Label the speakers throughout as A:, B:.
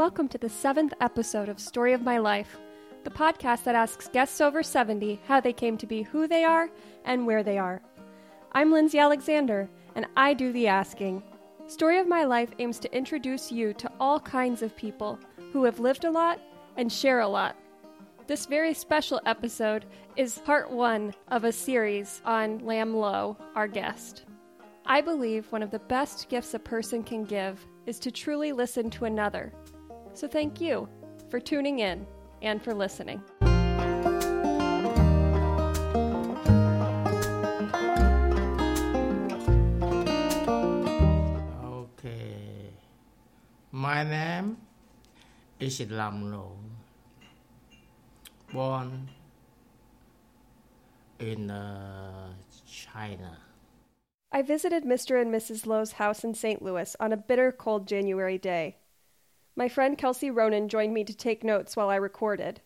A: welcome to the seventh episode of Story of My Life, the podcast that asks guests over 70 how they came to be who they are and where they are. I'm Lindsay Alexander, and I do the asking. Story of My Life aims to introduce you to all kinds of people who have lived a lot and share a lot. This very special episode is part one of a series on Lam Lo, our guest. I believe one of the best gifts a person can give is to truly listen to another. So thank you for tuning in and for listening.
B: Okay. My name is Lam Lo. Born in uh, China.
A: I visited Mr. and Mrs. Lo's house in St. Louis on a bitter cold January day. My friend Kelsey Ronan joined me to take notes while I recorded.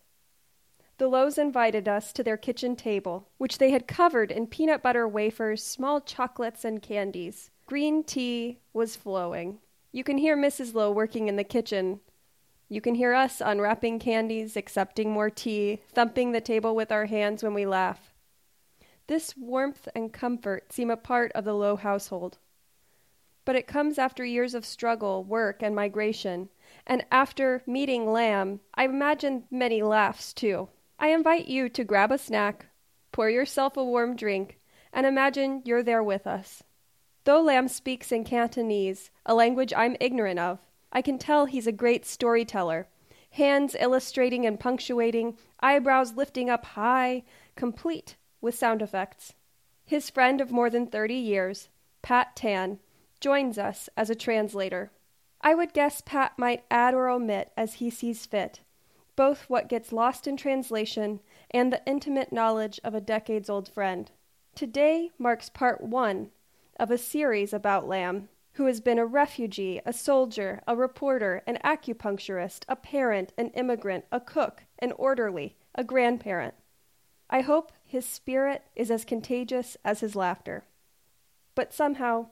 A: The Lo's invited us to their kitchen table, which they had covered in peanut butter wafers, small chocolates, and candies. Green tea was flowing. You can hear Mrs. Lo working in the kitchen. You can hear us unwrapping candies, accepting more tea, thumping the table with our hands when we laugh. This warmth and comfort seem a part of the Lo household. But it comes after years of struggle, work, and migration, and after meeting Lam, I imagine many laughs too. I invite you to grab a snack, pour yourself a warm drink, and imagine you're there with us. Though Lam speaks in Cantonese, a language I'm ignorant of, I can tell he's a great storyteller. Hands illustrating and punctuating, eyebrows lifting up high, complete with sound effects. His friend of more than 30 years, Pat Tan, joins us as a translator. I would guess Pat might add or omit as he sees fit, both what gets lost in translation and the intimate knowledge of a decades old friend. Today marks part one of a series about Lam, who has been a refugee, a soldier, a reporter, an acupuncturist, a parent, an immigrant, a cook, an orderly, a grandparent. I hope his spirit is as contagious as his laughter. But somehow,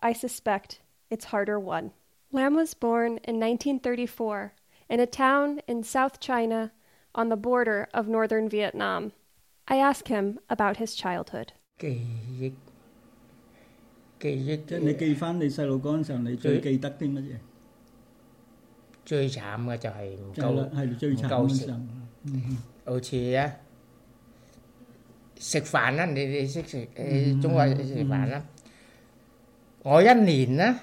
A: I suspect it's harder won. Lam was born in 1934 in a town in South China on the border of northern Vietnam. I ask him about his childhood.
B: Kỳ忆记忆
C: 即系你记翻你细路嗰阵时候，你最记得啲乜嘢？
B: 最惨嘅就系唔
C: 就系啦
B: 够，
C: 系最惨
B: 唔够食
C: 嗰阵时候。嗯
B: 好似啊食饭啦，你你识食
C: 嗯
B: 诶中国食饭啦。我一年啦，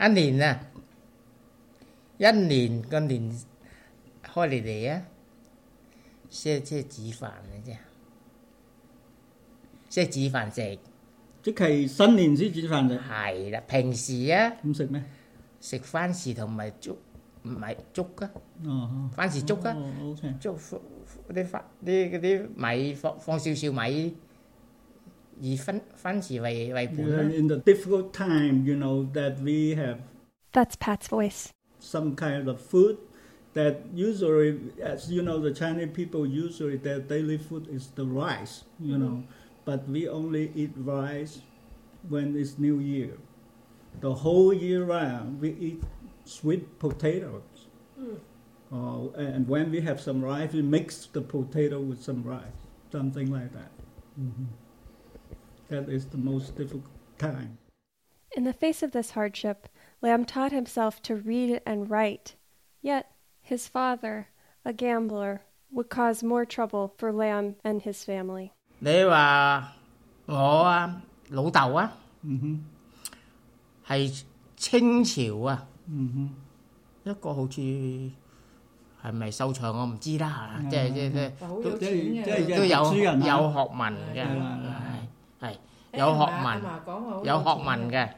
B: 一年啊，一年個年開嚟嚟啊，先即係煮飯嘅啫，即係煮飯食。
C: 即係新年先煮飯食，
B: 係啦，平時啊
C: 咁食咩？
B: 食番薯同埋粥，唔係粥啊，
C: 哦，
B: 番薯粥啊，
C: 哦，OK。
B: 粥嗰啲番啲嗰啲米放放少少米， 以番番薯为为本啦。
C: In the difficult time, you know that we have
A: That's Pat's voice.
C: some kind of food that usually, as you know, the Chinese people usually their daily food is the rice, you know, but we only eat rice when it's New Year. The whole year round, we eat sweet potatoes. Oh, and when we have some rice, we mix the potato with some rice, something like that. Mhm. that is the most difficult time.
A: In the face of this hardship, Lam taught himself to read and write. Yet his father, a gambler, would cause more trouble for Lam and his family.
B: 你話我啊，老豆啊，係清朝啊，一個好似係咪秀場我唔知啦，即係即係即係都
D: 有
B: 有學問嘅。
C: 係啦
B: 係係
D: 誒
B: 有學
D: 阿
B: 問。
D: 嫲講話好
B: 有學
D: 錢
B: 問嘅，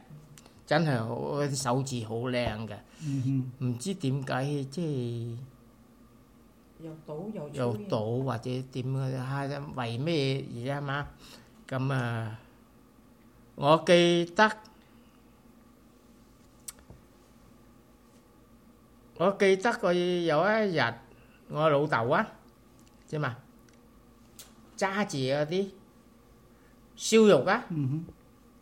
B: 真係好啲手字好靚嘅，
C: 嗯
B: 唔知點解即
D: 又賭又
B: 係又
D: 賭
B: 賭或者點嘅嚇，為咩而家嘛？咁啊，我記得我記得佢有一日，我老豆啊，知嘛，揸住嗰啲 烧肉啊，
C: 嗯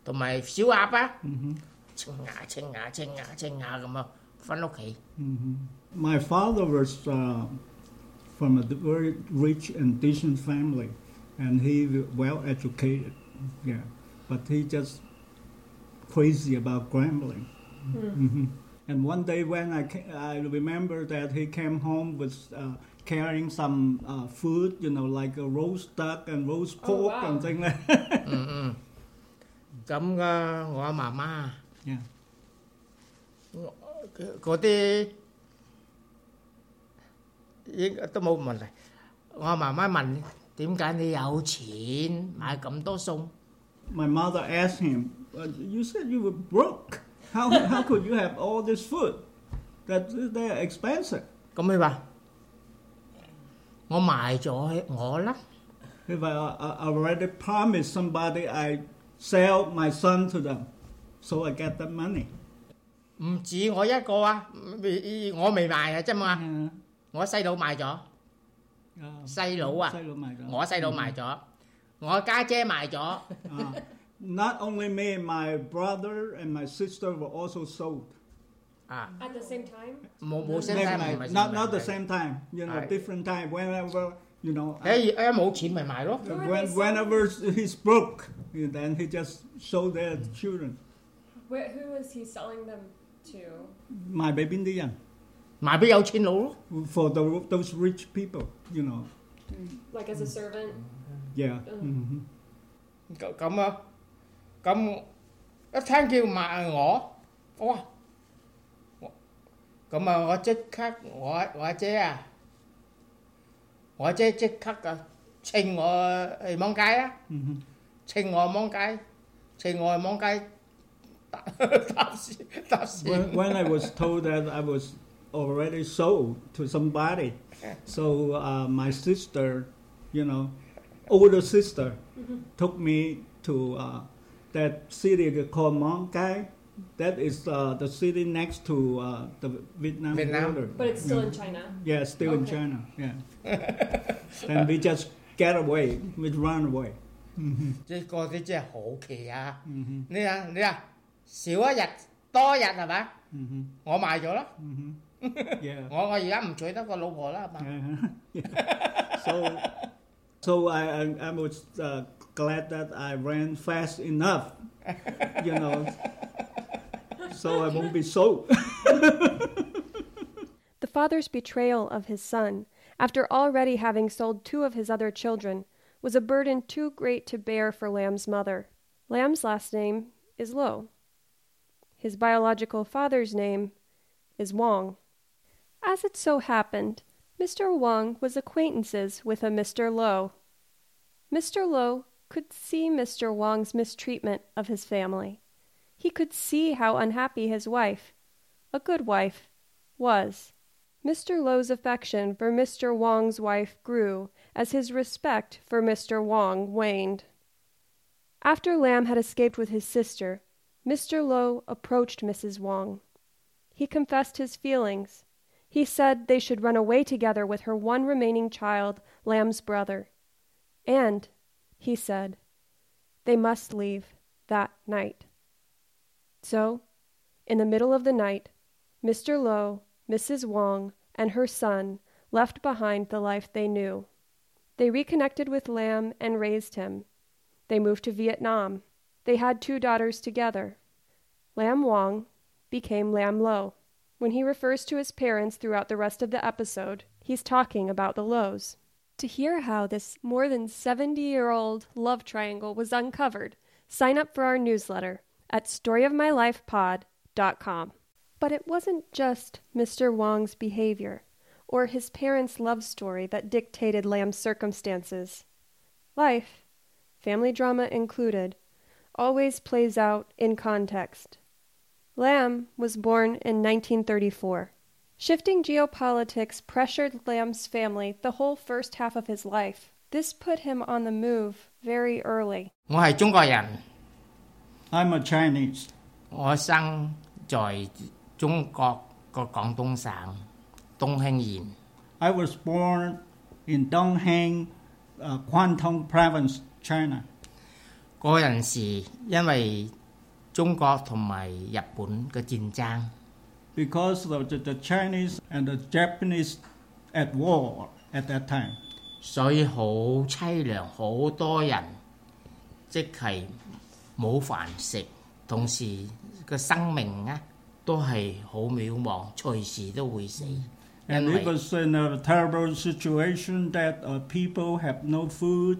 B: 同埋小鸭啊。
C: 哼，嗯哼，
B: 清牙清牙清牙清牙咁啊， 翻屋企。
C: My father was uh, from a very rich and decent family, and he was well educated. Yeah, but he just crazy about gambling. Mhm. And one day when I ca- I remember that he came home with uh, carrying some uh, food, you know, like a roast duck and roast pork
A: wow.
C: and things like that.
B: 嗯嗯，咁嘅我妈妈
C: yeah.
B: 嗰啲应该都冇问题。我妈妈问点解你有钱买咁多餸？
C: My mother asked him, "Uh, "You said you were broke. How how could you have all this food? That they're expensive."
B: 咁佢话： 我卖咗我啦。
C: If I, I already promised somebody, I sell my son to them, so I get that money.
B: 唔止我一个啊，未我未卖啊啫嘛，
C: Yeah.
B: 我细佬卖咗，
C: Uh,
B: 细佬啊，
C: 细佬卖咗。
B: 我细佬卖咗，我家姐卖咗，
C: Uh, not only me, my brother and my sister were also sold.
B: 啊，
A: At the same time?
B: 冇冇声
C: Maybe
B: 听，唔
C: like-
B: 系
C: not not the same time, you know,
B: Aye.
C: different time. Whenever you know,
B: 诶诶冇钱咪卖咯，
A: Who are
C: when,
A: they
C: whenever he's broke, then he just sold their children.
A: Where, who is he selling them to?
C: My baby Indian
B: 卖俾有钱佬咯。
C: for the, those rich people, you know.
A: Like as a servant?
C: Yeah.
A: Mm.
C: mhm.
B: 咁咁啊，咁一听叫卖我，哇！ 我咁啊，我即刻我我阿姐啊，我阿姐即刻啊，称我去芒街啊，
C: Mhm.
B: 称我芒街，称我去芒街搭搭士搭士。
C: when, when I was told that I was already sold to somebody, so uh, my sister, you know, older sister, took me to uh, that city called Mong Kai. That is uh, the city next to uh, the Vietnam,
B: Vietnam.
C: border.
A: But it's still in China.
C: Yeah, still in
A: Okay.
C: China. Yeah. and we just get away. We run away.
B: 即系嗰啲真系好奇啊！
C: Mhm.
B: 你啊你啊，少一日多一日系嘛？
C: Mhm.
B: 我卖咗啦，
C: Yeah.
B: 我我而家唔娶得个老婆啦系嘛？
C: Yeah. so, so I, I, I was uh, glad that I ran fast enough, you know, so I won't be sold.
A: The father's betrayal of his son, after already having sold two of his other children, was a burden too great to bear for Lam's mother. Lam's last name is Lo. His biological father's name is Wong. As it so happened, Mr. Wong was acquaintances with a Mr. Lo. Mr. Lo could see Mr. Wong's mistreatment of his family. He could see how unhappy his wife, a good wife, was. Mr. Lo's affection for Mr. Wong's wife grew as his respect for Mr. Wong waned. After Lam had escaped with his sister, Mr. Lo approached Mrs. Wong. He confessed his feelings. He said they should run away together with her one remaining child, Lam's brother. And, he said, they must leave that night. So, in the middle of the night, Mr. Lo, Mrs. Wong, and her son left behind the life they knew. They reconnected with Lam and raised him. They moved to Vietnam. They had two daughters together. Lam Wong became Lam Lo. When he refers to his parents throughout the rest of the episode, he's talking about the Lows. To hear how this more than 70 year old love triangle was uncovered, sign up for our newsletter at storyofmylifepod.com. But it wasn't just Mr. Wong's behavior or his parents' love story that dictated Lam's circumstances. Life, family drama included, always plays out in context. Lam was born in 1934. Shifting geopolitics pressured Lam's family the whole first half of his life. This put him on the move very early.
B: Ngoài Trung Quốc
C: I'm a Chinese.
B: 我生在中国个广东省东兴县。
C: I was born in Dongheng, uh, Kwantong Province, China.
B: 嗰阵时因为中国同埋日本嘅战争，
C: because of the, the Chinese and the Japanese at war at that time.
B: 所以好凄凉，好多人即系 冇飯食，同時個生命啊都係好渺茫，隨時都會死。
C: And
B: 因
C: it
B: 為
C: was in a terrible situation that uh, people have no food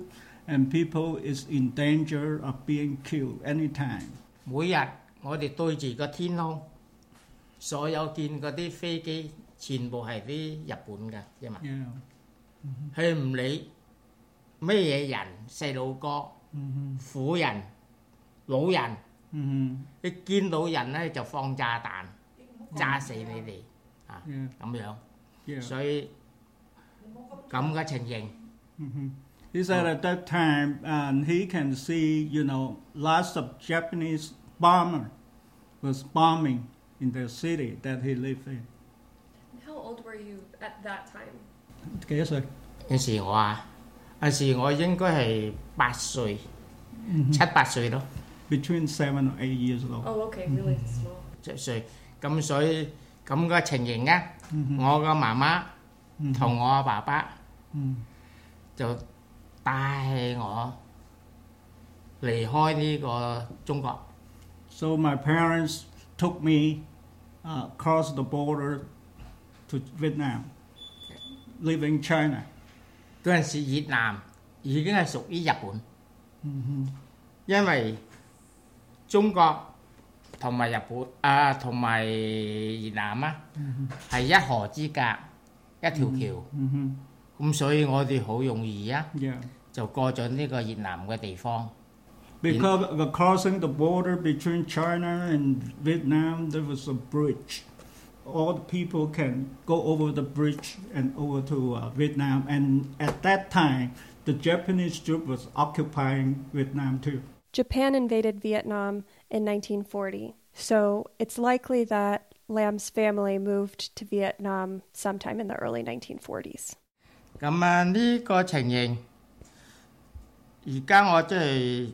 C: and people is in danger of being killed anytime.
B: 每日我哋對住個天空，所有見嗰啲飛機全部係啲日本嘅啫嘛，
C: Yeah.
B: 佢唔理咩嘢人，細路哥、
C: hmm
B: 婦人、 老人。
C: hmm
B: 你見到人咧就放炸彈，炸死你哋啊
C: Yeah.
B: 咁樣，
C: Yeah.
B: 所以咁嘅情形，
C: hmm He said at that time, and he can see, you know, lots of Japanese bomber was bombing in the city that he lived in.
A: How old were you at that time?
C: 幾多歲？
B: 有時我啊，有時我應該係八歲、七八歲咯，
C: Between seven or eight years old.
A: Oh, okay, really small.
B: 七歲。咁所以咁嘅情形啊，
C: Mhm.
B: 我嘅媽媽
C: Mhm.
B: 同我爸爸
C: Mhm.
B: 就帶我離開呢個中國。
C: So my parents took me uh, across the border to Vietnam, live in China.
B: 嗰陣時越南已經係屬於日本。因為 中國同埋日本啊，同埋越南啊，係、一河之隔，一條橋，咁、
C: hmm
B: 所以我哋好容易啊，
C: Yeah.
B: 就過咗呢個越南嘅地方。
C: Because of the crossing the border between China and Vietnam, there was a bridge. All the people can go over the bridge and over to uh, Vietnam. And at that time, the Japanese troop was occupying Vietnam too.
A: Japan invaded Vietnam in 1940, so it's likely that Lam's family moved to Vietnam sometime in the early 1940s.
B: 咁啊，呢个情形，而家我即系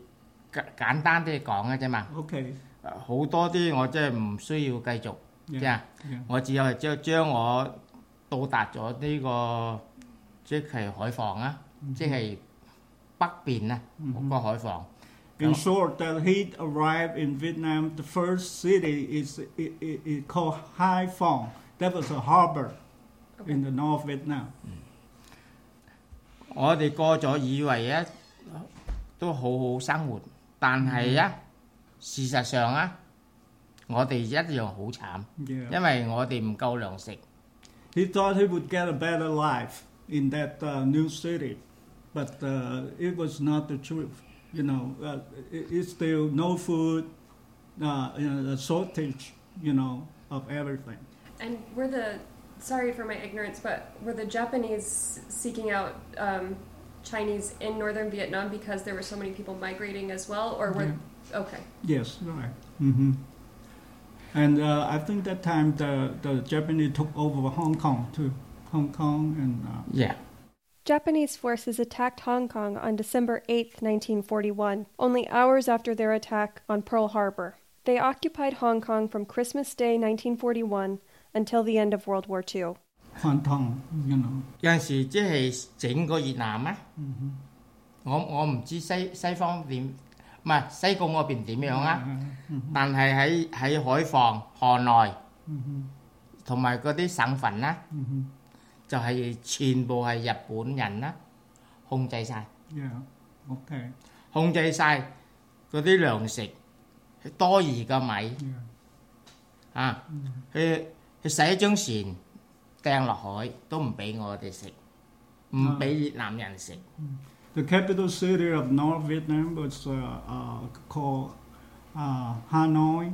B: 简简单啲讲嘅啫嘛，
C: Okay.
B: 好多啲我即系唔需要继续，即
C: Yeah.
B: 系。
C: yeah.
B: 我只有系将将我到达咗呢、个即系海防啊，即系北边啊个海防。
C: In
B: Oh.
C: short, that he arrived in Vietnam. The first city is it, it, it called Hai Phong. That was a harbor in the North Vietnam.
B: 我哋过咗以为啊都好好生活，但系啊事实上啊，我哋一样好惨，
C: Yeah.
B: 因为我哋唔够粮食。
C: He thought he would get a better life in that uh, new city, but uh, it was not the truth. You know, uh, it, it's still no food, uh, you know, a shortage, you know, of everything.
A: And were the sorry for my ignorance, but were the Japanese seeking out um, Chinese in northern Vietnam because there were so many people migrating as well, or were okay?
C: Yes, right. hmm And uh, I think that time the, the Japanese took over Hong Kong too. Hong Kong and uh,
B: Yeah.
A: Japanese forces attacked Hong Kong on December 8, 1941, only hours after their attack on Pearl Harbor. They occupied Hong Kong from Christmas Day 1941 until the end of World War II.
C: Hong Kong, you know.
B: 有阵时即系整个越南啊，我我唔知西西方点，唔系西贡嗰边点样啊？但系喺喺海防、河内同埋嗰啲省份啦， 就係全部係日本人啦，控制晒，
C: Yeah. Okay.
B: 控制晒嗰啲糧食，多餘嘅米
C: Yeah.
B: 啊，佢佢洗一張船掟落海都唔俾我哋食，唔俾越南人食。
C: The capital city of North Vietnam was uh, uh, called uh, Hanoi,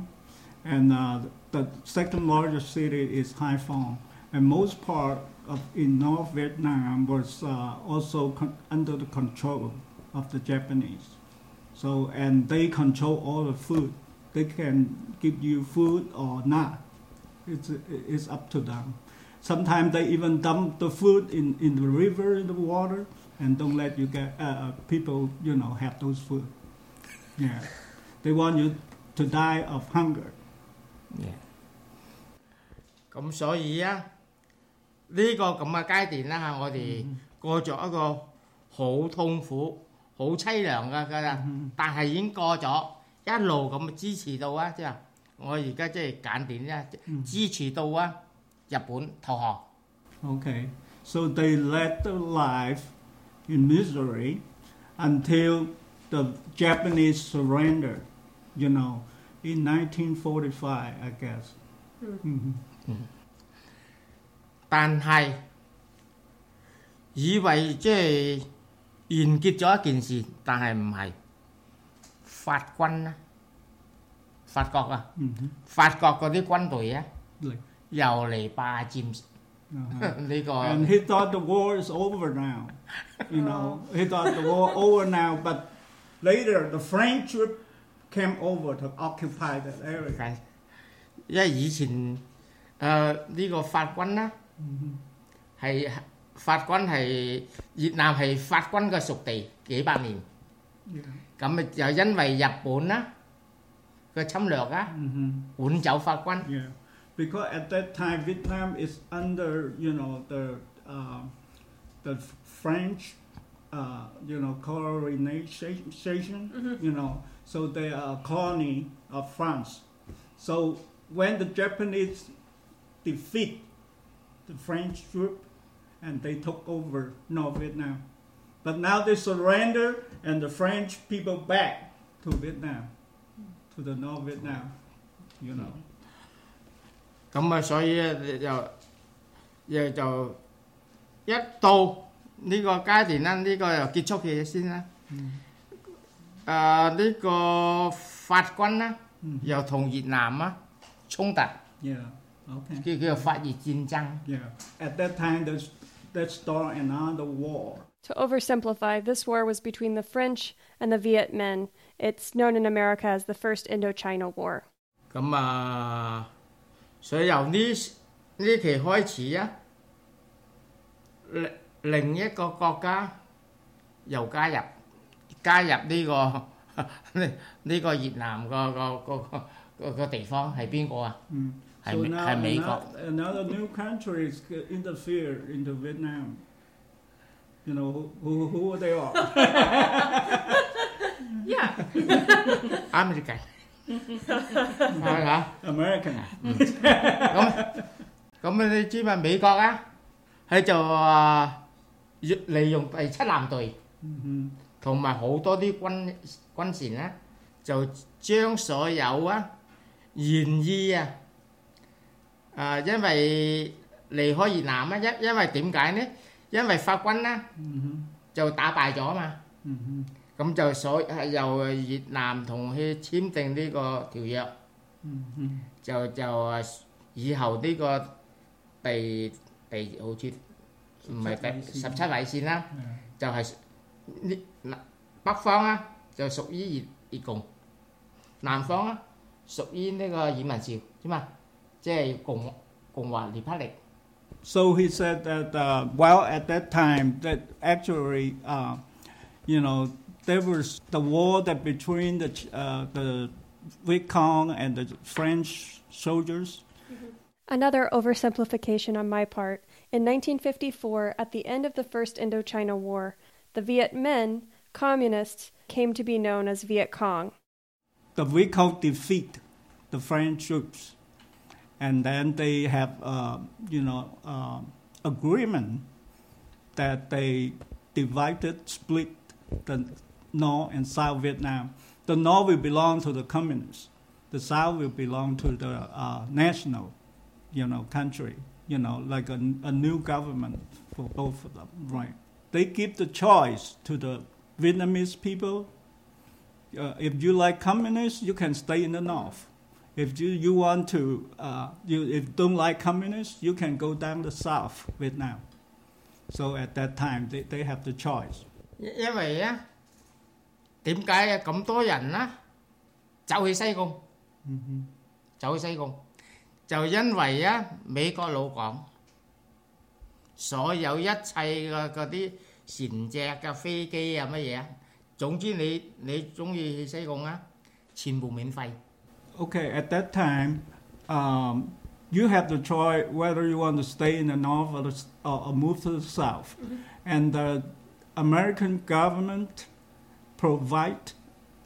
C: and uh, the second largest city is Hai Phong. and most part of in North Vietnam was uh, also con- under the control of the Japanese. So and they control all the food. They can give you food or not. It's it's up to them. Sometimes they even dump the food in, in the river, in the water, and don't let you get uh, uh people you know have those food. Yeah, they want you to die of hunger.
B: Yeah. 呢、個咁嘅階段啦嚇，我哋過咗一個好痛苦、好凄涼嘅㗎啦，但係已經過咗，一路咁支持到啊，即係我而家即係簡短啦，支持到啊日本投降。
C: Okay, so they led the life in misery until the Japanese surrender, you know, in 1945, I guess. Mhm.
B: 但系以为即系完结咗一件事，但系唔系法军啊，法国啊，
C: Mhm.
B: 法国嗰啲军队啊，
C: Like,
B: 又嚟霸占
C: uh-huh.
B: 呢、个
C: and he thought the war is over now. You know, he thought the war over now, but later the French troop came over to occupy that area.
B: 系因为以前诶呢、个法军啦，
C: hay
B: phát quán hay Việt Nam hay phát quán cái sục tỷ kỹ ba miền. Dạ.
C: Cảm
B: mà giờ dân vậy dập bốn á cái xâm lược á. Ừ,
C: ừ.
B: Bốn cháu phát quán.
C: Yeah. because at that time Vietnam is under you know the uh, the French uh, you know colonization mm-hmm. you know. So they are a colony of France. So when the Japanese defeat the French troop and they took over North Vietnam, but now they surrender and the French people back to Vietnam, to the North Vietnam, you know.
B: 咁啊，所以咧就又就一到呢个阶段啦，呢、个又结束嘅先啦。诶、呢、个法军啦，
C: 嗯
B: 又同越南啊冲突，
C: Yeah. Okay.
B: 叫叫做法越戰爭。
C: Yeah. At that time, there's that start another war.
A: To oversimplify, this war was between the French and the Viet Minh. It's known in America as the First Indochina War.
B: 咁啊，所以由呢呢期開始啊，另另一個國家又加入加入呢、個呢呢個越南個個個個個個地方係邊個啊？
C: Mm.
B: 係
C: So
B: 美
C: now
B: 係美國。
C: ano- another new country is interfere into Vietnam. You know who, who, who they are?
D: Yeah.
B: American 係嘛？
C: American.
B: 咁咁你知嘛？美國啊，佢就啊越利用第七艦隊。
C: Mhm.
B: 同埋好多啲軍軍船咧，就將所有啊願意啊， 啊、因為離開越南啊，因因為點解呢？因為法軍咧
C: Mhm.
B: 就打敗咗嘛，
C: Mhm.
B: 咁就所係由越南同佢簽訂呢個條約，
C: Mhm.
B: 就就啊以後呢個第第好似唔係第十七位線啦。
C: Yeah.
B: 就係呢嗱北方啊，就屬於越越共；南方啊，屬於呢個語文潮啫嘛， 即系共共和列克力。
C: So he said that uh, well at that time that actually uh, you know there was the war that between the Ch- uh, the Viet Cong and the French soldiers.
A: Another oversimplification on my part. In 1954, at the end of the First Indochina War, the Viet Minh, communists, came to be known as Viet Cong.
C: The Viet Cong defeat the French troops, and then they have uh, you know uh, agreement that they divided, split the North and South Vietnam. The North will belong to the communists. The South will belong to the uh, national, you know, country. You know, like a, a new government for both of them. Right? They give the choice to the Vietnamese people. Uh, if you like communists, you can stay in the North. If you, you want to, uh, you if don't like communists, you can go down the South Vietnam. So at that time, they, they have the choice.
B: 因因為啊，點解啊咁多人啦走去西貢，走去西貢，就因為啊美國佬講，所有一切嘅嗰啲船隻嘅飛機啊乜嘢啊，總之你你中意去西貢啊，全部免費。
C: Okay, at that time, um, you have the choice whether you want to stay in the north or, the, s- or, or move to the south. And the American government provide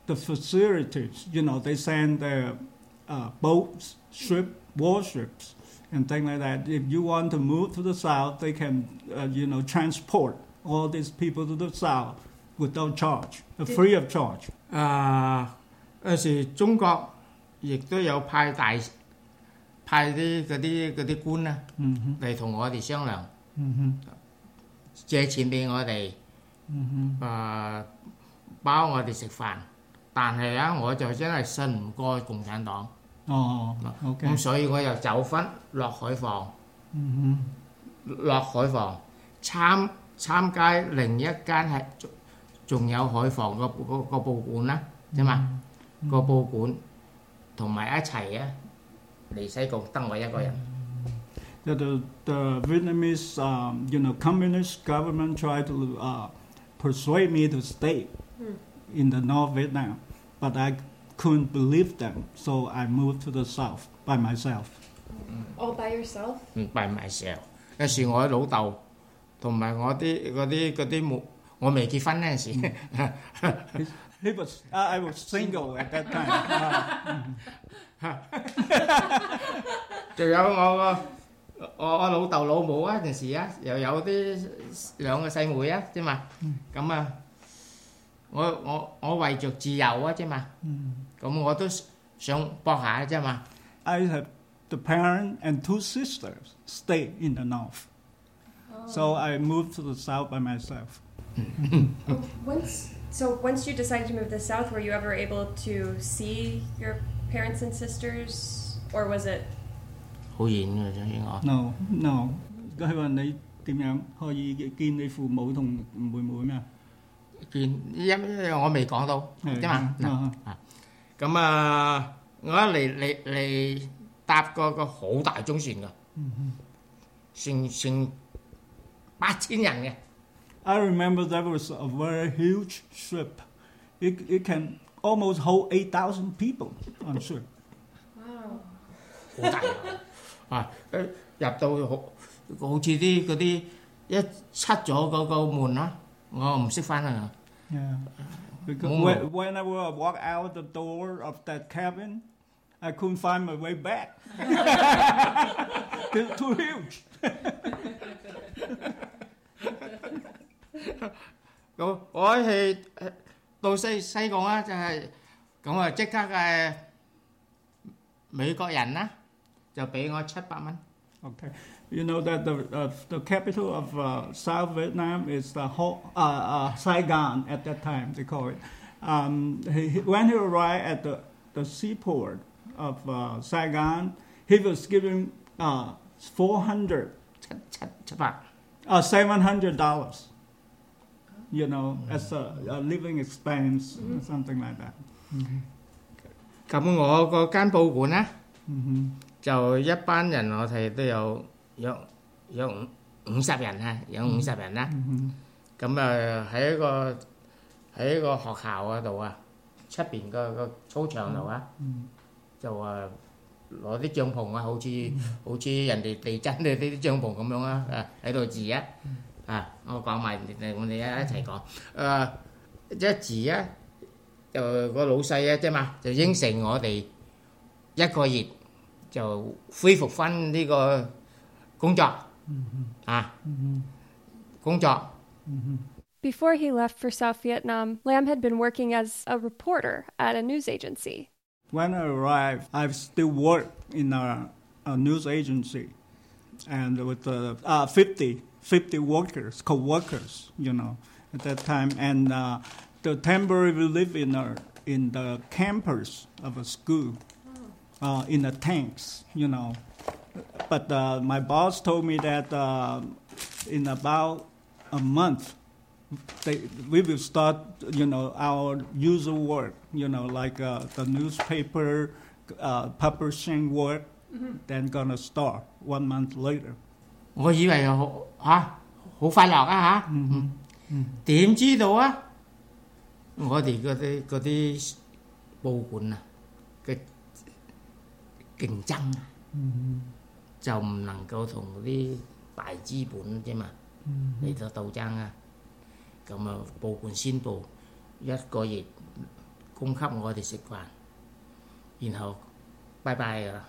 C: the facilities. You know, they send their uh, boats, ship, warships, and things like that. If you want to move to the south, they can, uh, you know, transport all these people to the south without charge, uh,
D: Did-
C: free of charge.
B: 啊嗰时中国 亦都有派大派啲嗰啲嗰啲官啊
C: 嗯哼，
B: 嚟同我哋商量，
C: 嗯哼，
B: 借錢俾我哋，
C: 嗯
B: 誒、包我哋食飯。但係咧，我就真係信唔過共產黨，
C: 哼，哦，OK，
B: 咁所以我就走翻落海防，
C: 嗯
B: 落海防參參加另一間係仲仲有海防個個個報館啦，啫嘛，個報館 同埋一齊啊嚟西貢，得我一個人。
C: 哼，the the, the Vietnamese, um, you know, communist government tried to uh, persuade me to stay in the North Vietnam, but I couldn't believe them, so I moved to the south by myself.
A: All by yourself?
B: 唔係埋時候，有時我老豆同埋我啲嗰啲嗰啲冇，我未結婚嗰陣時，
C: He was, uh, I was single at that time. Uh,
B: 仲有我个我我老豆老母啊，阵时啊，又有啲两个细妹啊，啫嘛，咁啊，我我我为着自由啊，啫嘛，咁我都想搏下啫嘛，
C: I have the parent and two sisters stay in the north. So I moved to the south by myself.
A: Oh, once, so once you decided to move to the south, were you ever able to see your parents and sisters, or was it?
B: 好远嘅啫，应该。
C: No, no. 佢话你点样可以见你父母同妹妹咩？
B: 见因因为我未讲到
C: 系
B: 啫嘛，嗱
C: 啊
B: 啊，咁啊，我一嚟嚟嚟搭个个好大中船噶，成成八千人嘅，
C: I remember that was a very huge ship. It, it can almost hold 8,000 people on ship.
A: Wow.
B: 好大啊！诶入到去好好似啲嗰啲一出咗嗰个门啦，我唔识翻啊！
C: Yeah. Because
B: Oh.
C: when, whenever I walk out the door of that cabin, I couldn't find my way back. it's too huge.
B: 咁我系诶到西西贡啦，就系咁啊！即刻嘅美国人啦，就俾我七百蚊。
C: Okay. You know that the uh, the capital of uh, South Vietnam is the Ho, uh, uh, Saigon at that time they call it. Um, he, he- when he arrived at the, the seaport of uh, Saigon, he was given uh, 400,
B: 七七七百，
C: uh, 700 dollars. You know, as a, a living expense, or something like that.
B: 咁我嗰間報館咧，
C: hmm
B: 就一班人，我睇都有有有五五十人啊，有五十人啦。
C: hmm
B: 咁啊喺一個喺一個學校嗰度啊，出邊個個操場度啊，就話攞啲帳篷啊，好似好似人哋地震嘅呢啲帳篷咁樣啊，啊喺度住啊， 啊我讲埋你我哋一一齐讲，诶一住啊，就个老细啊啫嘛，就应承我哋一个月就恢复翻呢个工作啊，工作。
A: Before he left for South Vietnam, Lam had been working as a reporter at a news agency.
C: When I arrived, I still worked in a, a news agency, and with uh, uh, 50, 50 workers, co-workers, you know, at that time. And uh, the temporary we live in a, in the campus of a school, uh, in the tanks, you know. But uh, my boss told me that uh, in about a month, they, we will start, you know, our usual work, you know, like uh, the newspaper uh, publishing work, then gonna start one month later.
B: 我以為好嚇好快樂啊嚇，點知道啊？我哋嗰啲嗰啲報館啊嘅競爭啊， 就唔能夠同啲大資本啫嘛嚟到鬥爭啊。咁啊，報館宣佈一個月供給我哋食飯，然後拜拜㗎啦。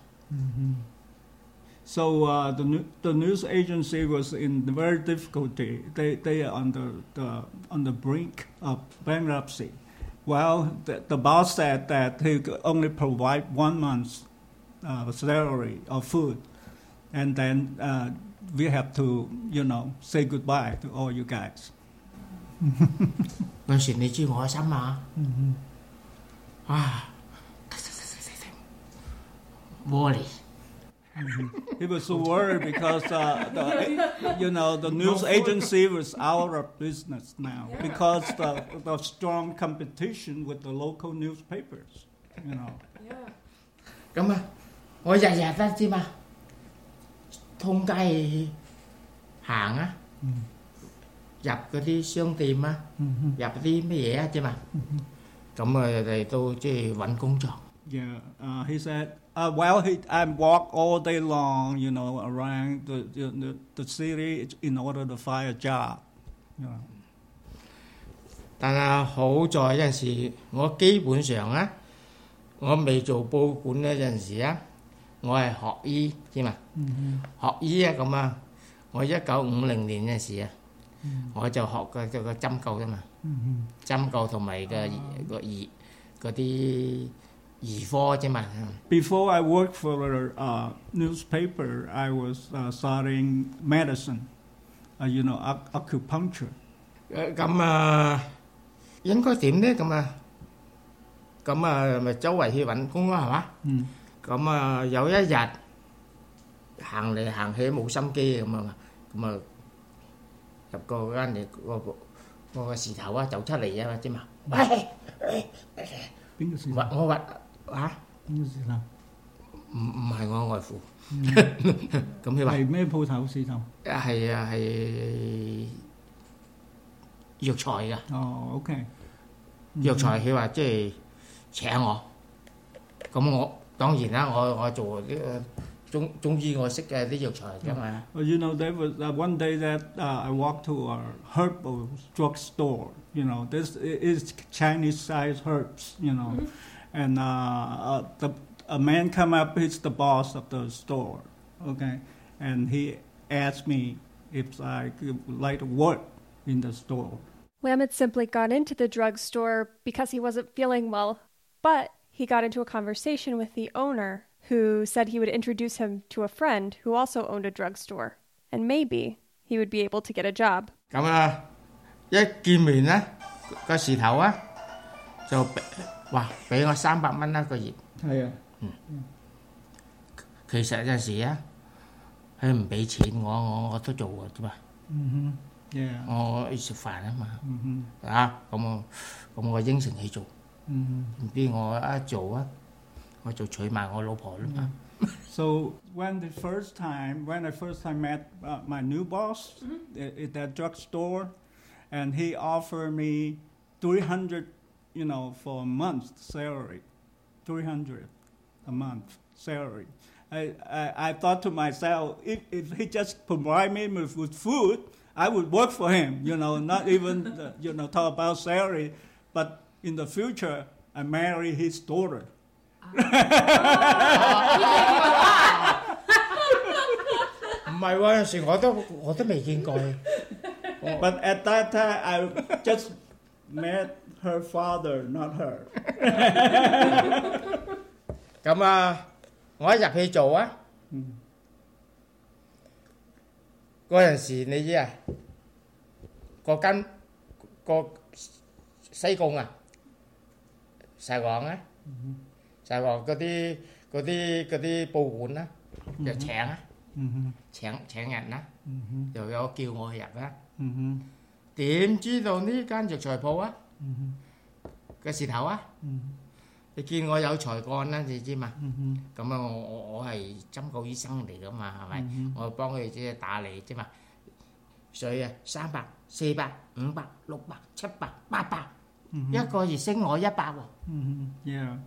C: So uh, the new, the news agency was in very difficulty. They they are on the, the on the brink of bankruptcy. Well, the, the boss said that he could only provide one month's uh, salary of food, and then uh, we have to you know say goodbye to all you guys.
B: 嗰阵时你知我嘅心嘛？啊，worry。
C: he was so worried because uh, the, you know the news agency was out of business now yeah. because the, the strong competition with the local newspapers you know.
D: Cảm
B: ơn. Ôi dạ dạ ta chi mà. Thôn cái hàng á. Ừ. Dập cái đi xương tìm á. Ừ, ừ. Dập đi mới dễ chứ mà. Cảm ơn thầy tôi chứ vẫn cũng chọn
C: yeah uh, he said Uh, well, he, I walk all day long, you know, around the, the, the city in order to find a job. You know.
B: 但係好在有陣時，我基本上啊，我未做報館嗰陣時啊，我係學醫知嘛，學醫啊咁啊，我一九五零年嗰陣時啊，我就學個個個針灸啫嘛，針灸同埋個個兒嗰啲 兒科啫嘛。
C: Before I worked for a uh, newspaper, I was uh, studying medicine, uh, you know, ac- acupuncture.
B: 誒咁啊，應該點咧？咁啊，咁啊，咪周圍去揾工咯，係嘛？
C: 嗯
B: 咁啊，有一日行嚟行去冇心機咁啊嘛，咁啊入個間嘢個個個個時頭啊走出嚟啊嘛知嘛？喂，
C: 邊個時
B: 我我話 嚇，
C: 邊個時頭？
B: 唔唔係我外父，咁佢話
C: 係咩鋪頭時頭？
B: 係啊係藥材㗎。
C: 哦，OK。
B: 藥材佢話即係請我，咁我當然啦，我我做呢個中中醫我識嘅啲藥材㗎嘛，
C: Well, you know, there was uh, one day that uh, I walked to a herbal drugstore. You know, this i- is Chinese-sized herbs. You know, and uh, uh, the a man come up. He's the boss of the store. Okay, and he asked me if I could like to work in the store.
A: Lam had simply gone into the drugstore because he wasn't feeling well, but he got into a conversation with the owner, who said he would introduce him to a friend who also owned a drugstore, and maybe he would be able to get a job.
B: 咁啊一见面咧个时头啊就俾 哇俾我三百蚊一個月，
C: 係啊，
B: 其實有陣時啊佢唔俾錢我，我我都做嘅啫嘛，
C: 嗯哼，yeah，
B: 我要食飯啊嘛，
C: 嗯
B: 啊咁我咁我應承佢做，
C: 哼，嗯
B: 唔知我一做啊我就娶埋我老婆啦嘛。
C: 哼。So when the first time, when I first time met uh, my new boss at, at that drugstore, and he offered me three hundred, you know, for a month's salary, 300 a month salary. I, I, I thought to myself, if, if he just provide me with, food, I would work for him, you know, not even, you know, talk about salary. But in the future, I marry his daughter. but at that time, I just met her father, not her.
B: 咁啊，我一入去做啊，嗰陣時你知啊，個間個西貢啊，石皇啊，石皇嗰啲嗰啲嗰啲報館啊，就請啊，
C: Mhm,
B: 請請人啊，
C: mhm,
B: 又有叫我去入啊，
C: mhm,
B: 點知道呢間藥材鋪啊
C: mhm,
B: 嘅事頭啊？
C: mhm,
B: 你見我有才幹啦，你知嘛？
C: mhm,
B: 咁啊，我我我係針灸醫生嚟噶嘛，係咪？
C: 嗯
B: 我幫佢即係打理啫嘛。所以啊，三百、四百、五百、六百、七百、八百，一個月升我一百喎。
C: mhm, Yeah.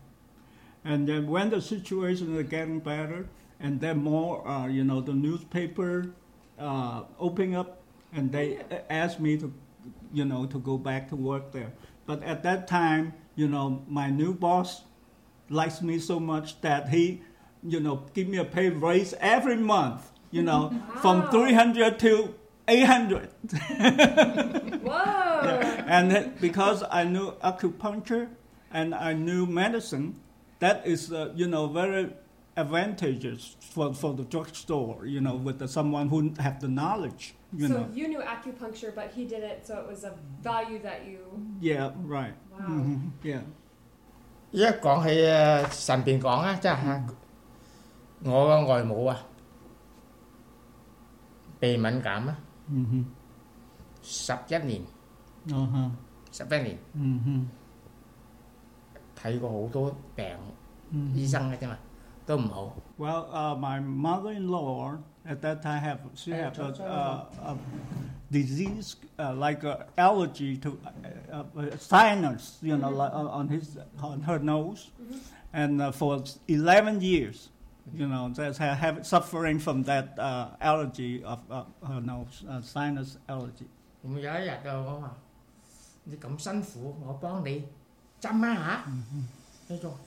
C: And then when the situation is getting better, and then more, uh, you know, the newspaper uh, open up, and they asked me to, you know, to go back to work there. But at that time, you know, my new boss likes me so much that he, you know, give me a pay raise every month. You know, from 300 to 800.
A: Whoa!
C: and because I knew acupuncture and I knew medicine, that is, uh, you know, very advantageous for, for the drugstore, you know, with the, someone who have the knowledge, you
A: so
C: know.
A: you knew acupuncture, but he did it, so it was a value that you.
C: Yeah, right.
A: Wow.
C: hmm Yeah.
B: 一讲起诶神边讲啊，即系吓我个外母啊，鼻敏感啊，
C: hmm
B: 十一年
C: Uh-huh.
B: 十一年
C: hmm
B: 睇过好多病
C: hmm
B: 医生嘅啫嘛， 都唔好。
C: Well, uh, my mother-in-law at that time have she
B: Hey,
C: have a,
B: George,
C: uh, a disease uh, like a allergy to uh, uh, sinus, you know, like on, on his on her nose, and uh, for eleven years, you know, that's ha- have suffering from that uh, allergy of uh, her nose, uh, sinus allergy.
B: 咁有一日就我话：你咁辛苦，我帮你针一下。佢就话得唔得嘅？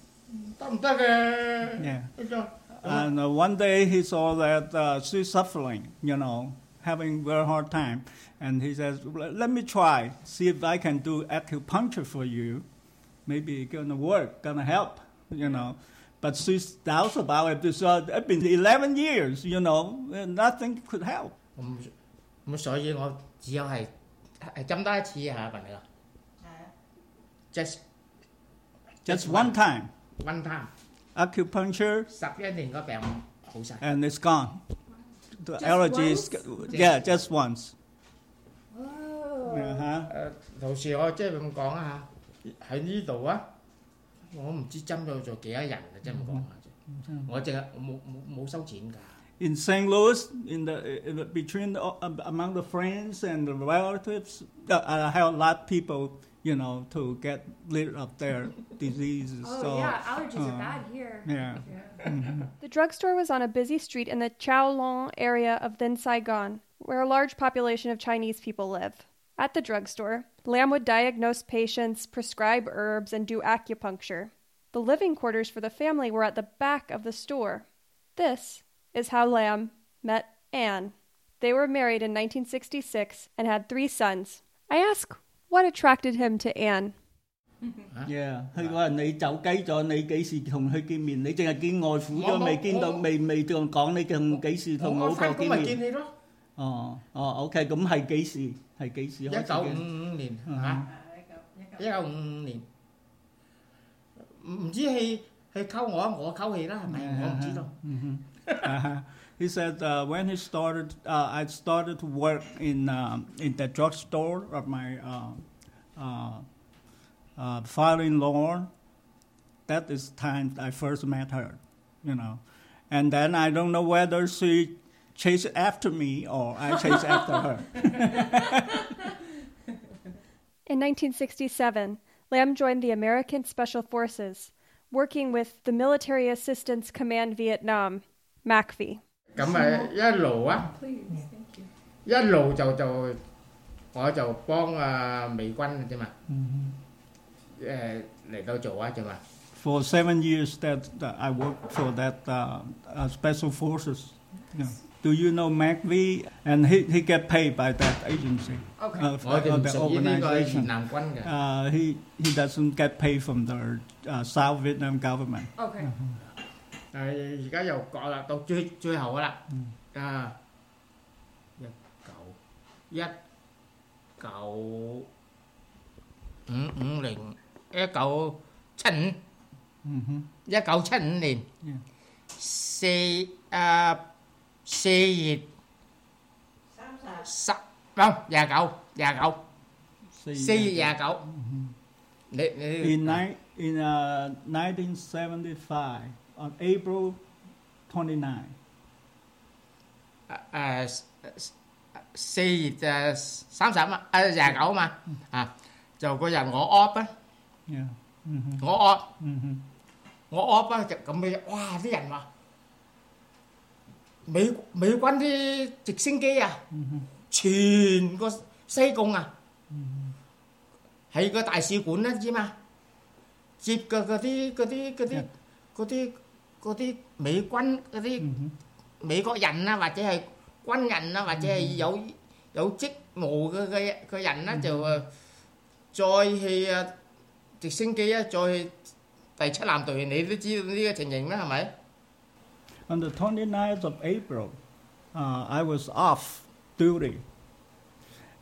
C: Yeah.
B: 佢就
C: And uh, one day he saw that uh, she's suffering, you know, having very hard time, and he says, "Well, "Let me try, see if I can do acupuncture for you. Maybe it's gonna work, gonna help, you know." But she's doubts about it because uh, it's been 11 years, you know, and nothing could help.
B: 咁咁，所以我只有系系针得一次吓，朋友。just
C: Just one time,
B: one time，
C: acupuncture,
B: 十一年个病好晒。
C: and it's gone. The
A: Just
C: allergy is,
A: once?
C: yeah, just once.
A: Whoa!
C: Uh-huh.
B: 诶，同时我即系咁讲啊吓，喺呢度啊，我唔知针咗做几多人啊，真系咁讲啊！我净系我冇冇冇收钱㗎。
C: in St. Louis, in the in the- between the, uh, among the friends and the relatives, uh, I have a lot of people, you know, to get rid of their diseases.
A: Oh
C: so
A: yeah, allergies
C: uh,
A: are bad here.
C: yeah.
A: The drugstore was on a busy street in the Cholon area of then Saigon, where a large population of Chinese people live. At the drugstore, Lam would diagnose patients, prescribe herbs, and do acupuncture. The living quarters for the family were at the back of the store. This is how Lam met Anne. They were married in 1966 and had three sons. I ask what attracted him to Anne.
C: Yeah，佢話你走雞咗，你幾時同佢見面？你淨係見外父咗，
B: 我冇
C: 未見到，
B: 我
C: 未未仲講你仲幾時同老婆
B: 我翻工
C: 見面？
B: 咪見你咯，
C: 哦哦，OK，咁係幾時？係幾時
B: 一
C: 開始
B: 九五
C: 嘅？
B: 五年
C: 嗯
B: 嚇，一九五五年，唔唔知係係溝我，我溝佢啦，係咪？我唔知道。
C: He said uh, when he started, uh, I started to work in um, in the drugstore of my uh, uh, uh, father-in-law. That is the time I first met her, you know, and then I don't know whether she chased after me or I chased after her.
A: In 1967, Lam joined the American Special Forces, working with the Military Assistance Command Vietnam, MACV
C: for seven years that I worked for that uh, uh, special forces. Do you know MACV? And he, he get paid by that agency.
A: Okay.
C: Uh,
B: for,
C: uh, the organization. Uh, he, he doesn't get paid from the uh, South Vietnam government.
A: Okay. Uh -huh.
B: 誒而家又講啦，到最最後噶啦，啊一九一九五五零一九七五
C: hmm
B: 一九七五年
C: Yeah.
B: 四啊四月十唔廿九廿九四月廿九，你你
C: In ni- in uh, 1975 on April 29.
B: 誒四月誒三十啊，誒廿九嘛啊，就嗰日我 off 啊，
C: Yeah. hmm
B: 我 off，
C: hmm
B: 我 off 啊，就咁嘅，哇！啲人話 美美軍啲直升機啊，全個西貢啊，喺個大使館啦，知嘛？接嘅嗰啲嗰啲嗰啲嗰啲 嗰啲美軍嗰啲美國人啊，或者係軍人啊，或者係有有職務嘅嘅嘅人咧，就誒再去啊直升機啊，再去第七艦隊，你都知道呢個情形啦，係咪？
C: On the 29th of April, uh, I was off duty.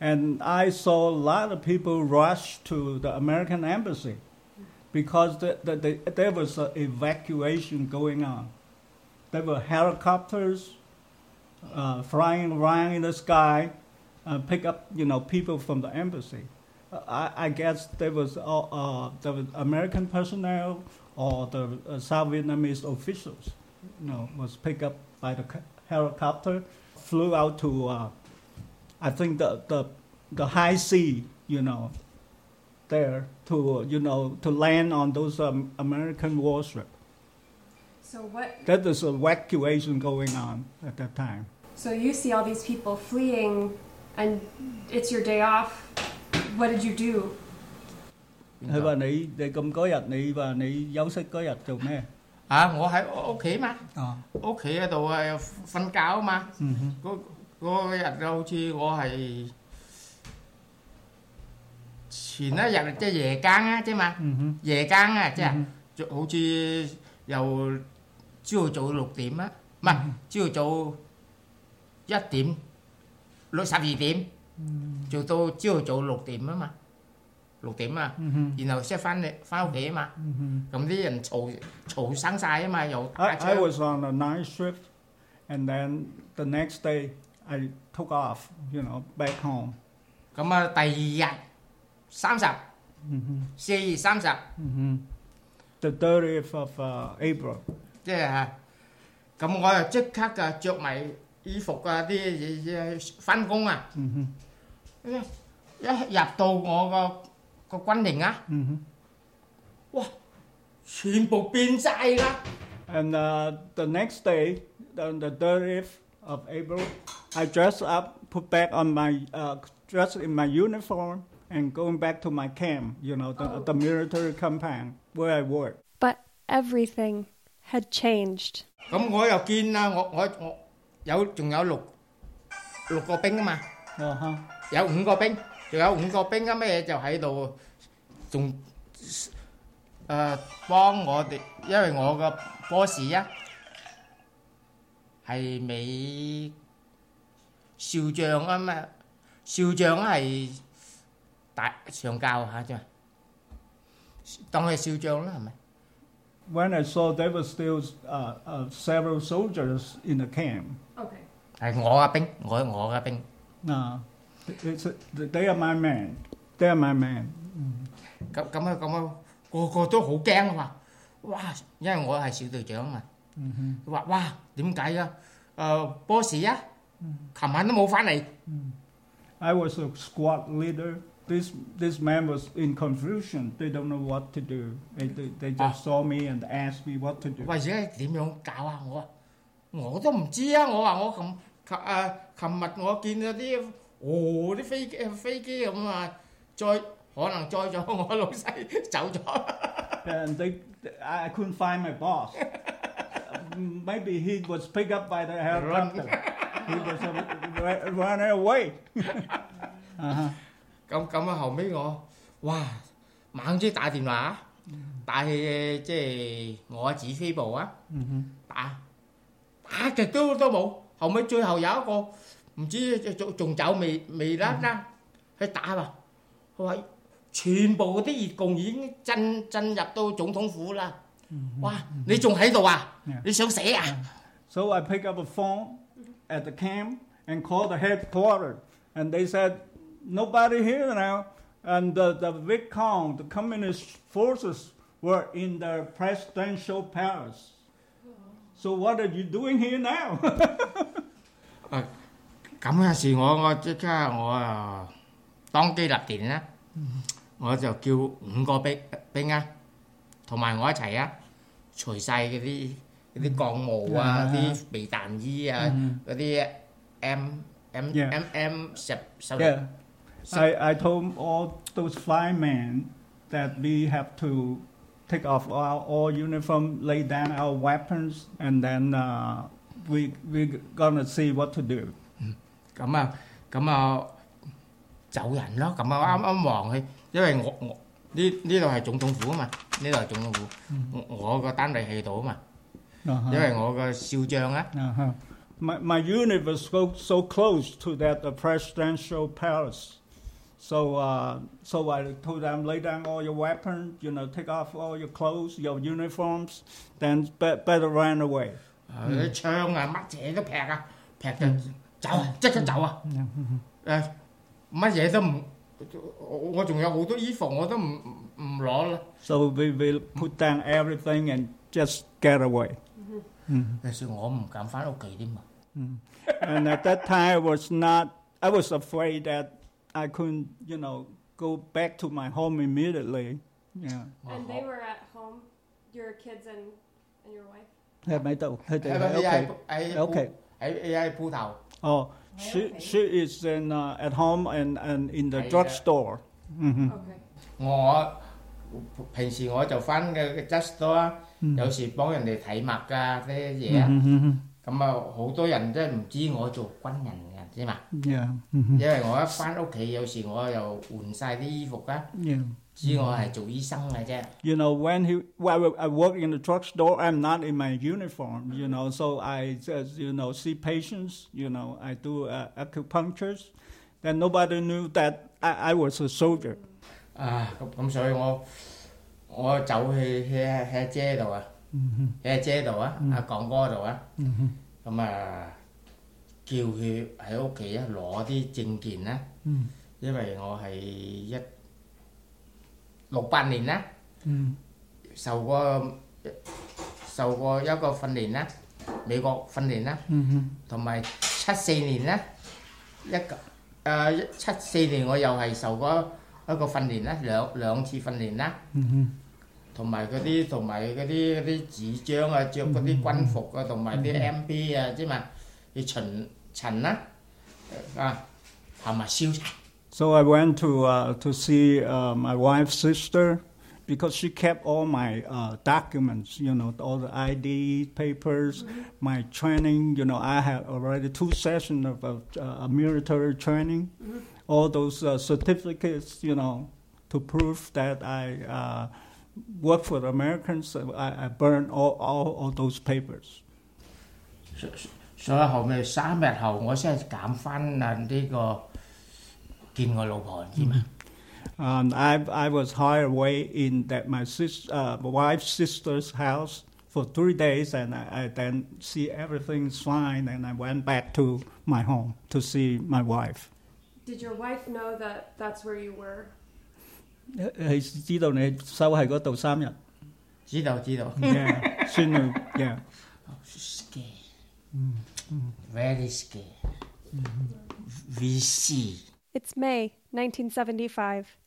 C: And I saw a lot of people rush to the American embassy because the, the, the, there was an evacuation going on. There were helicopters uh, flying around in the sky, uh, pick up you know people from the embassy. I, I guess there was uh, uh, there was American personnel or the uh, South Vietnamese officials you know, was picked up by the helicopter, flew out to, uh, I think the, the the high sea, you know, there to you know to land on those um, American warships.
A: So what?
C: That was evacuation going on at that time.
A: So you see all these people fleeing, and it's your day off. What did you do?
C: 佢话你你咁嗰日你话你休息嗰日做咩？
B: 啊！我喺屋企嘛，
C: 啊，
B: 屋企嗰度啊瞓觉啊嘛。
C: 嗯哼，
B: 嗰嗰日就好似我系 前一日即係夜更啊，啫嘛，
C: 嗯哼，
B: 夜更啊，即係
C: 嗯
B: 就好似由朝早六點啊，唔係朝早一點六十二點，做到朝早六點啊嘛，六點啊，
C: 嗯哼，
B: 然後先翻嚟翻屋企啊嘛，
C: 嗯
B: 咁啲人嘈嘈生晒啊嘛，又
C: 哼。I
B: 打
C: I
B: 槍。
C: was on a night shift, and then the next day I took off, you know, back home.
B: 咁啊，第二日 三十，四月三十，
C: The 30th of uh, April.
B: 即系吓咁我就即刻就着埋衣服啊啲嘢嘢翻工啊！一一入到我个个军营啊，哇！全部变晒啦！
C: And uh, the next day, on the 30th of April, I dressed up, put back on my uh, dress in my uniform, and going back to my camp. You know, the, the military compound where I work.
A: But everything had changed.
B: 咁我又见啦，我我我有仲有六六个兵啊嘛，
C: Uh-huh.
B: 有五个兵，仲有五个兵啊咩就喺度，仲诶帮我哋，因为我个 boss 啊系美少将啊嘛，少将系 大上校嚇啫，當係少將啦係咪？
C: When I saw there were still uh, uh, several soldiers in the camp.
A: Okay.
B: 係我嘅兵，我我嘅兵。
C: Uh, it's they are my men. They are my men.
B: 咁咁啊咁啊，個個都好驚啊！話哇，因為我係小隊長嘛。佢話哇，點解啊？誒，boss 啊，琴晚都冇翻嚟。
C: I was a squad leader. This this man was in confusion. They don't know what to do. They, they, they just saw me and asked me what to do.
B: 喂，而家点样搞啊？我话我都唔知啊！我话我琴琴诶琴日我见到啲哦啲飞机飞机咁啊，载可能载咗我老细走咗。
C: And they, I couldn't find my boss. Maybe he was picked up by the helicopter. he was uh, ra- running away. uh-huh.
B: 咁咁啊，後尾我哇猛啲打電話，打去即係我指揮部啊，打打極都都冇，後尾最後有一個唔知仲仲走未未甩啦，去打啊！佢話全部嗰啲越共已經進進入到總統府啦，哇！你仲喺度啊？你想死啊？
C: So I picked up a phone at the camp and called the headquarters. And they said, nobody here now. And the, the Viet Cong, the communist forces, were in the presidential palace. So what are you doing here now?
B: 诶咁嘅事我我即刻我啊当机立断啦，我就叫五个兵兵啊，同埋我一齐啊，除晒嗰啲 嗰啲钢毛啊、
C: 啊
B: 啲避弹衣啊、嗰啲 M M
C: Yeah.
B: M M 十十
C: Yeah. I, I told all those firemen that we have to take off our all uniform, lay down our weapons, and then uh, we we gonna see what to do.
B: 咁啊咁啊走人咯，咁啊啱啱望佢，因为我我呢呢度系总统府啊嘛，呢度系总统府，我我个单位喺度啊嘛，
C: Uh-huh.
B: 因为我个少将啊。
C: Uh-huh. My, my unit was so, so close to that uh, presidential palace. So, uh, so I told them, lay down all your weapons, you know, take off all your clothes, your uniforms, then be, better run away.
B: 啊啲枪啊，乜嘢都劈啊，劈就走啊，即刻走啊！诶，乜嘢都唔，我我仲有好多衣服我都唔唔唔攞啦。
C: So we will put down everything and just get away.
B: 有时我唔敢翻屋企添嘛。
C: and at that time, I was not, I was afraid that I couldn't, you know, go back to my home immediately. Yeah.
A: And they were at home, your kids and, and your wife?
C: 喺咪度？佢哋
B: 喺
C: 喺屋企。
B: 喺喺
C: 喺屋企。
B: 喺喺铺头。
C: Oh, she she is in uh, at home and, and in the
B: Hey,
C: drugstore. hmm
A: Okay.
B: 我平时我就翻嘅 just store 啊，有时帮人哋睇墨㗎啲嘢啊。
C: hmm
B: 咁啊，好多人真系唔知我做军人 嘅，知嘛？
C: Yeah. hmm
B: 因为我一翻屋企，有时我又换晒啲衣服啊，
C: Yeah.
B: 知我系做医生嘅啫。
C: You know, when he well, I work in the drugstore, I'm not in my uniform. You know, so I just you know see patients. You know, I do uh, acupunctures. Then nobody knew that I, I was a soldier.
B: 啊，咁咁所以我我走去去去阿姐度啊，去阿姐度啊，阿讲哥度啊，咁啊 叫佢喺屋企啊攞啲證件啦，因為我係一六八年啦，受過受過一個訓練啦，美國訓練啦，同埋七四年啦，一個誒七四年我又係受過一個訓練啦，兩兩次訓練啦。同埋嗰啲同埋嗰啲嗰啲紙張啊，着嗰啲軍服啊，同埋啲 M.B. 啊，知嘛？
C: So I went to uh, to see uh, my wife's sister because she kept all my uh, documents, you know, all the ID papers, mm-hmm. my training. You know, I had already two sessions of uh, military training, mm-hmm. all those uh, certificates, you know, to prove that I uh, worked for the Americans. I, I burned all, all, all those papers.
B: 所以后尾三日后，我先系减翻啊呢个见我老婆，知嘛？
C: Um, I, I was hired away in that my sis, uh, my wife's sister's house for three days, and I, I then see everything's fine, and I went back to my home to see my wife.
A: Did your wife know that that's where you were?
C: 佢知道你收喺嗰度三日。
B: 知道知道。
C: Yeah, she knew. Yeah.
B: Scared. Very scared. Mm-hmm. We see.
A: It's May 1975.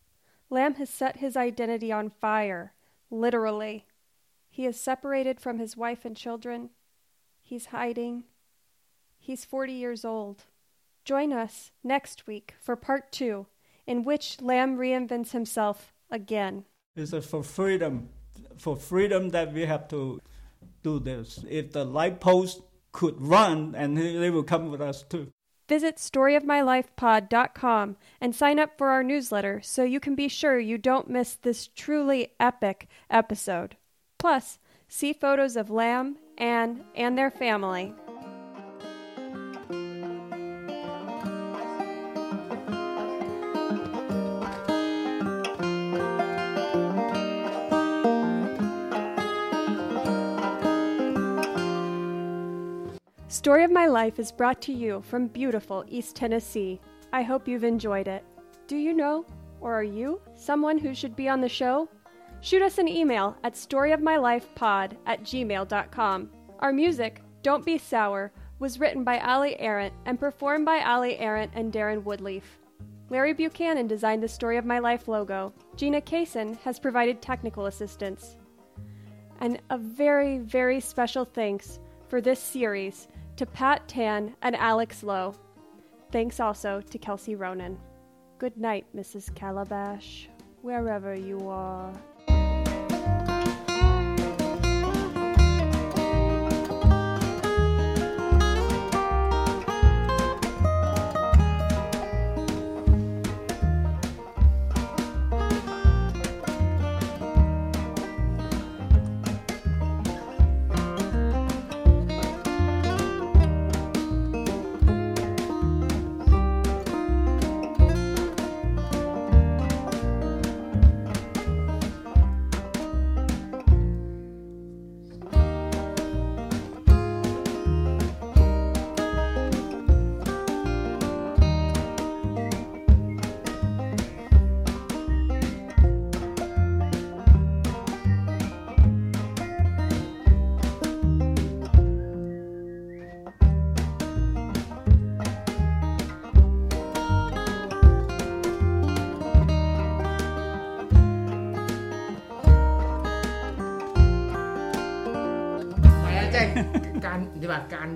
A: Lam has set his identity on fire, literally. He is separated from his wife and children. He's hiding. He's 40 years old. Join us next week for part two, in which Lam reinvents himself again.
C: It's for freedom, for freedom that we have to do this. If the light post could run, and they will come with us too.
A: Visit storyofmylifepod.com and sign up for our newsletter so you can be sure you don't miss this truly epic episode. Plus, see photos of Lam, Anne, and their family. Story of My Life is brought to you from beautiful East Tennessee. I hope you've enjoyed it. Do you know, or are you, someone who should be on the show? Shoot us an email at storyofmylifepod at gmail.com. Our music, Don't Be Sour, was written by Ali Arendt and performed by Ali Arendt and Darren Woodleaf. Larry Buchanan designed the Story of My Life logo. Gina Kaysen has provided technical assistance. And a very, very special thanks for this series to Pat Tan and Alex Lowe. Thanks also to Kelsey Ronan. Good night, Mrs. Calabash, wherever you are.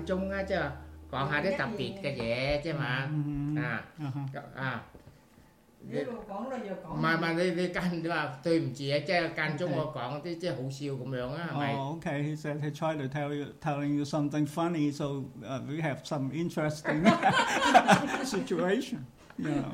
B: thì bà can chung á chứ còn hai cái tập biệt cái vậy chứ mà
C: Mhm.
B: à
C: Uh-huh.
B: à
D: 呢度講啦又講。
B: 唔係唔係你你間你話對唔住啊，即係間中我講啲即係好笑咁樣啊，係咪？
C: Oh, okay. He said he tried to tell you, telling you something funny, so uh, we have some interesting situation. You know.